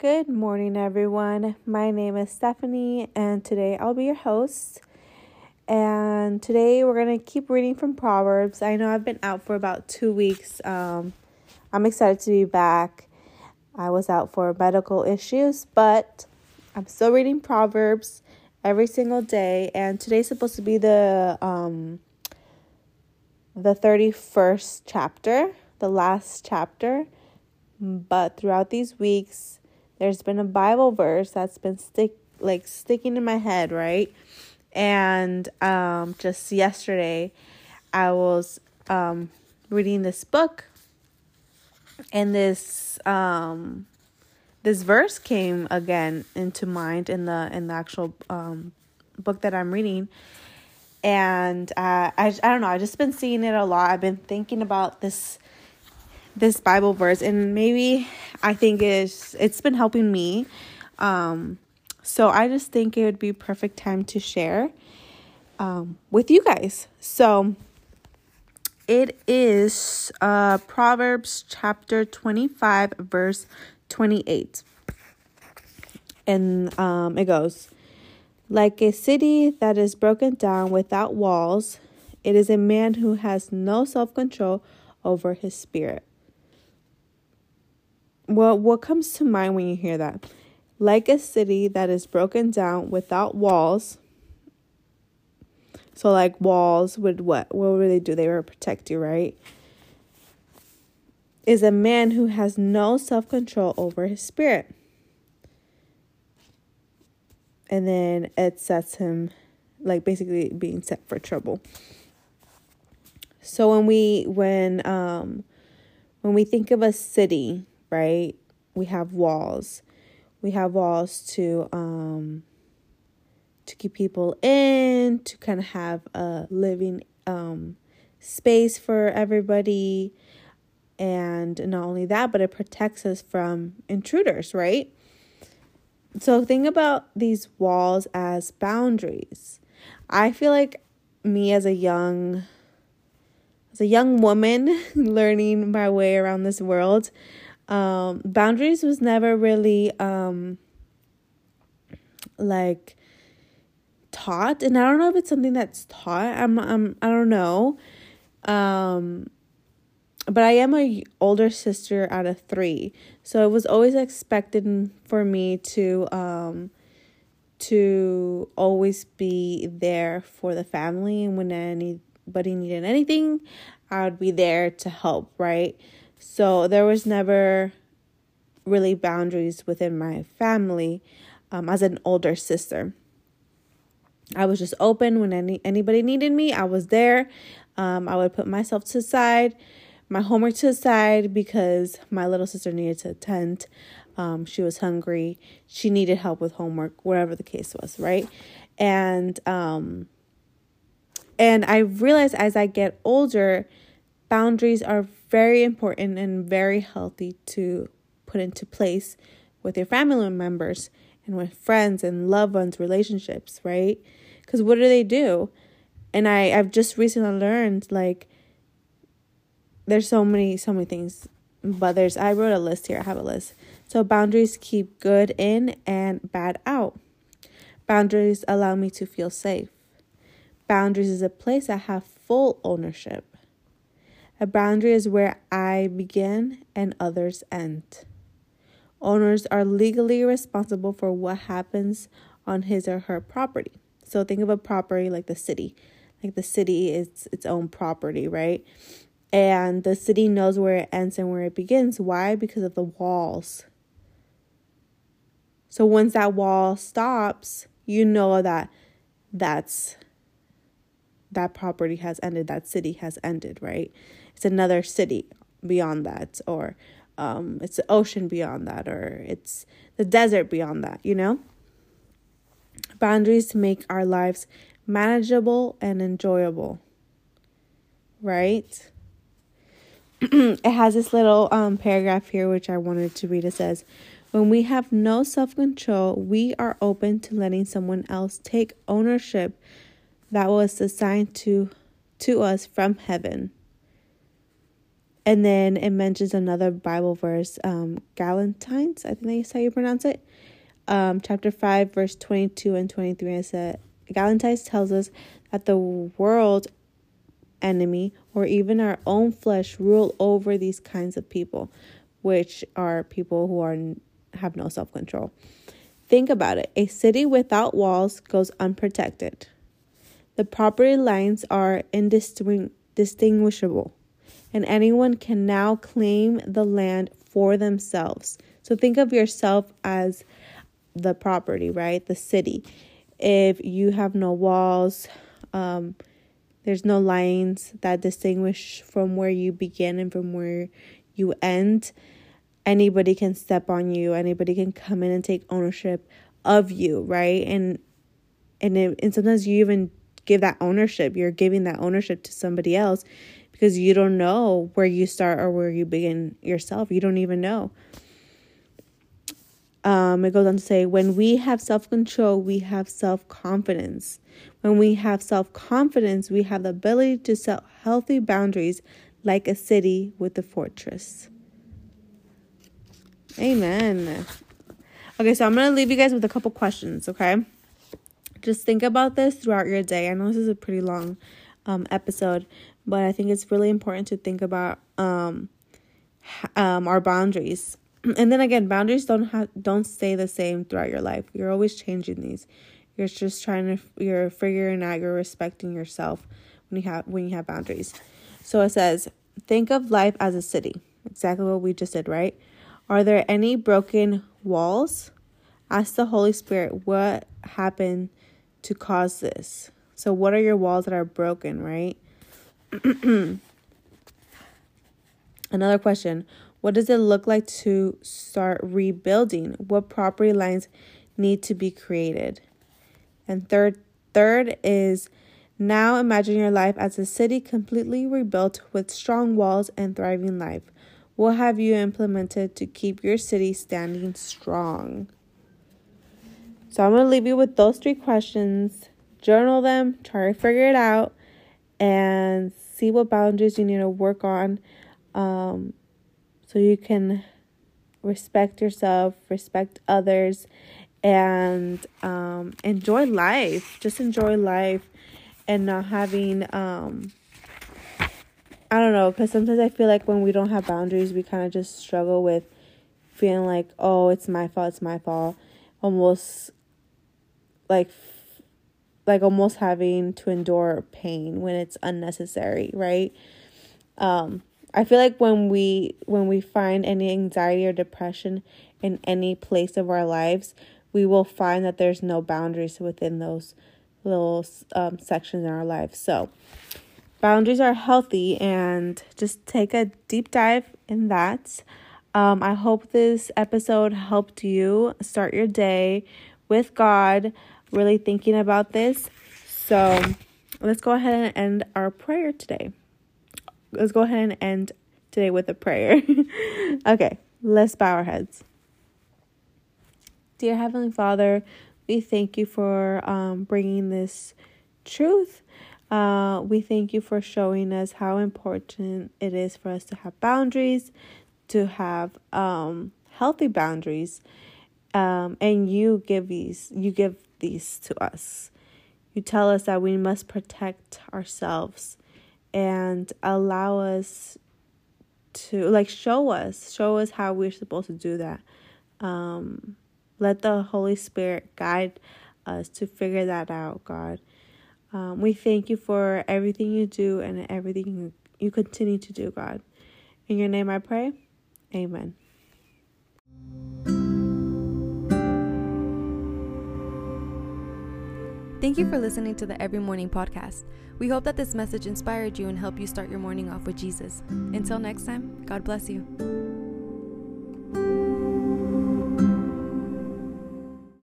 Good morning, everyone. My name is Stephanie, and today I'll be your host. And today we're going to keep reading from Proverbs. I know I've been out for about two weeks. Um, I'm excited to be back. I was out for medical issues, but I'm still reading Proverbs every single day. And today's supposed to be the um, the 31st chapter, the last chapter. But throughout these weeks, there's been a Bible verse that's been stick like sticking in my head, right? And um, just yesterday, I was um, reading this book, and this um, this verse came again into mind in the in the actual um, book that I'm reading. And uh, I I don't know. I've just been seeing it a lot. I've been thinking about this this Bible verse, and maybe I think it's it's been helping me. Um, so I just think it would be perfect time to share um, with you guys. So it is uh, Proverbs chapter twenty five, verse twenty eight, and um, it goes. Like a city that is broken down without walls, it is a man who has no self control over his spirit. Well, what comes to mind when you hear that? Like a city that is broken down without walls. So, like walls would what? What would they do? They would protect you, right? Is a man who has no self control over his spirit. And then it sets him, like basically being set for trouble. So when we when um when we think of a city, right? We have walls. We have walls to um to keep people in, to kind of have a living um space for everybody. And not only that, but it protects us from intruders, right? So think about these walls as boundaries. I feel like me as a young as a young woman learning my way around this world, um, boundaries was never really um, like taught, and I don't know if it's something that's taught. I'm, I'm I don't know. Um, but I am a older sister out of three, so it was always expected for me to um to always be there for the family, and when anybody needed anything, I would be there to help. Right so there was never really boundaries within my family um, as an older sister. I was just open when any anybody needed me. I was there. Um, I would put myself to side, my homework to side because my little sister needed to attend. Um, she was hungry. She needed help with homework, whatever the case was, right? And um, and I realized as I get older, boundaries are very important and very healthy to put into place with your family members and with friends and loved ones relationships right? Because what do they do? And i i've just recently learned like there's so many so many things but there's i wrote a list here i have a list. So boundaries keep good in and bad out. Boundaries allow me to feel safe. Boundaries is a place i have full ownership a boundary is where I begin and others end. Owners are legally responsible for what happens on his or her property. So think of a property like the city. Like the city is its own property, right? And the city knows where it ends and where it begins. Why? Because of the walls. So once that wall stops, you know that that's that property has ended, that city has ended, right? It's another city beyond that or um, it's the ocean beyond that or it's the desert beyond that you know? Boundaries to make our lives manageable and enjoyable right? It has this little um, paragraph here which i wanted to read. It says when we have no self-control we are open to letting someone else take ownership that was assigned to to us from heaven And then it mentions another Bible verse, um, Galatians, I think that's how you pronounce it. Um, chapter 5, verse 22 and 23. It said, Galatians tells us that the world enemy or even our own flesh rule over these kinds of people, which are people who are have no self-control. Think about it. A city without walls goes unprotected. The property lines are indistinguishable, and anyone can now claim the land for themselves. So think of yourself as the property, right? The city. If you have no walls, um, there's no lines that distinguish from where you begin and from where you end. Anybody can step on you. Anybody can come in and take ownership of you, right? And and it, and sometimes you even give that ownership. You're giving that ownership to somebody else because you don't know where you start or where you begin yourself. You don't even know. Um, it goes on to say, when we have self control, we have self confidence. When we have self confidence, we have the ability to set healthy boundaries like a city with a fortress. Amen. Okay, so I'm going to leave you guys with a couple questions, okay? Just think about this throughout your day. I know this is a pretty long um, episode, but I think it's really important to think about um, um, our boundaries. And then again boundaries don't have don't stay the same throughout your life. You're always changing these. You're just trying to you're figuring out you're respecting yourself when you have when you have boundaries. So it says think of life as a city. Exactly what we just did right? Are there any broken walls? Ask the holy spirit what happened to cause this so what are your walls that are broken right another question what does it look like to start rebuilding? What property lines need to be created? And third third is now imagine your life as a city completely rebuilt with strong walls and thriving life. What have you implemented to keep your city standing strong? So I'm going to leave you with those three questions. Journal them, try to figure it out, and see what boundaries you need to work on. Um, so you can respect yourself, respect others, and um, enjoy life. Just enjoy life and not having, um, I don't know, because sometimes I feel like when we don't have boundaries, we kind of just struggle with feeling like, oh, it's my fault, it's my fault. Almost like, like almost having to endure pain when it's unnecessary, right? Um, I feel like when we when we find any anxiety or depression in any place of our lives, we will find that there's no boundaries within those little um, sections in our lives. So, boundaries are healthy, and just take a deep dive in that. Um, I hope this episode helped you start your day with God, really thinking about this. So, let's go ahead and end our prayer today let's go ahead and end today with a prayer. okay, let's bow our heads. Dear Heavenly Father, we thank you for um, bringing this truth. Uh, we thank you for showing us how important it is for us to have boundaries, to have um, healthy boundaries, um, and you give these. You give these to us. You tell us that we must protect ourselves and allow us to like show us show us how we're supposed to do that. Um let the holy spirit guide us to figure that out god. Um, we thank you for everything you do and everything you, continue to do god. In your name i pray. Amen Thank you for listening to the Every Morning podcast. We hope that this message inspired you and helped you start your morning off with Jesus. Until next time, God bless you.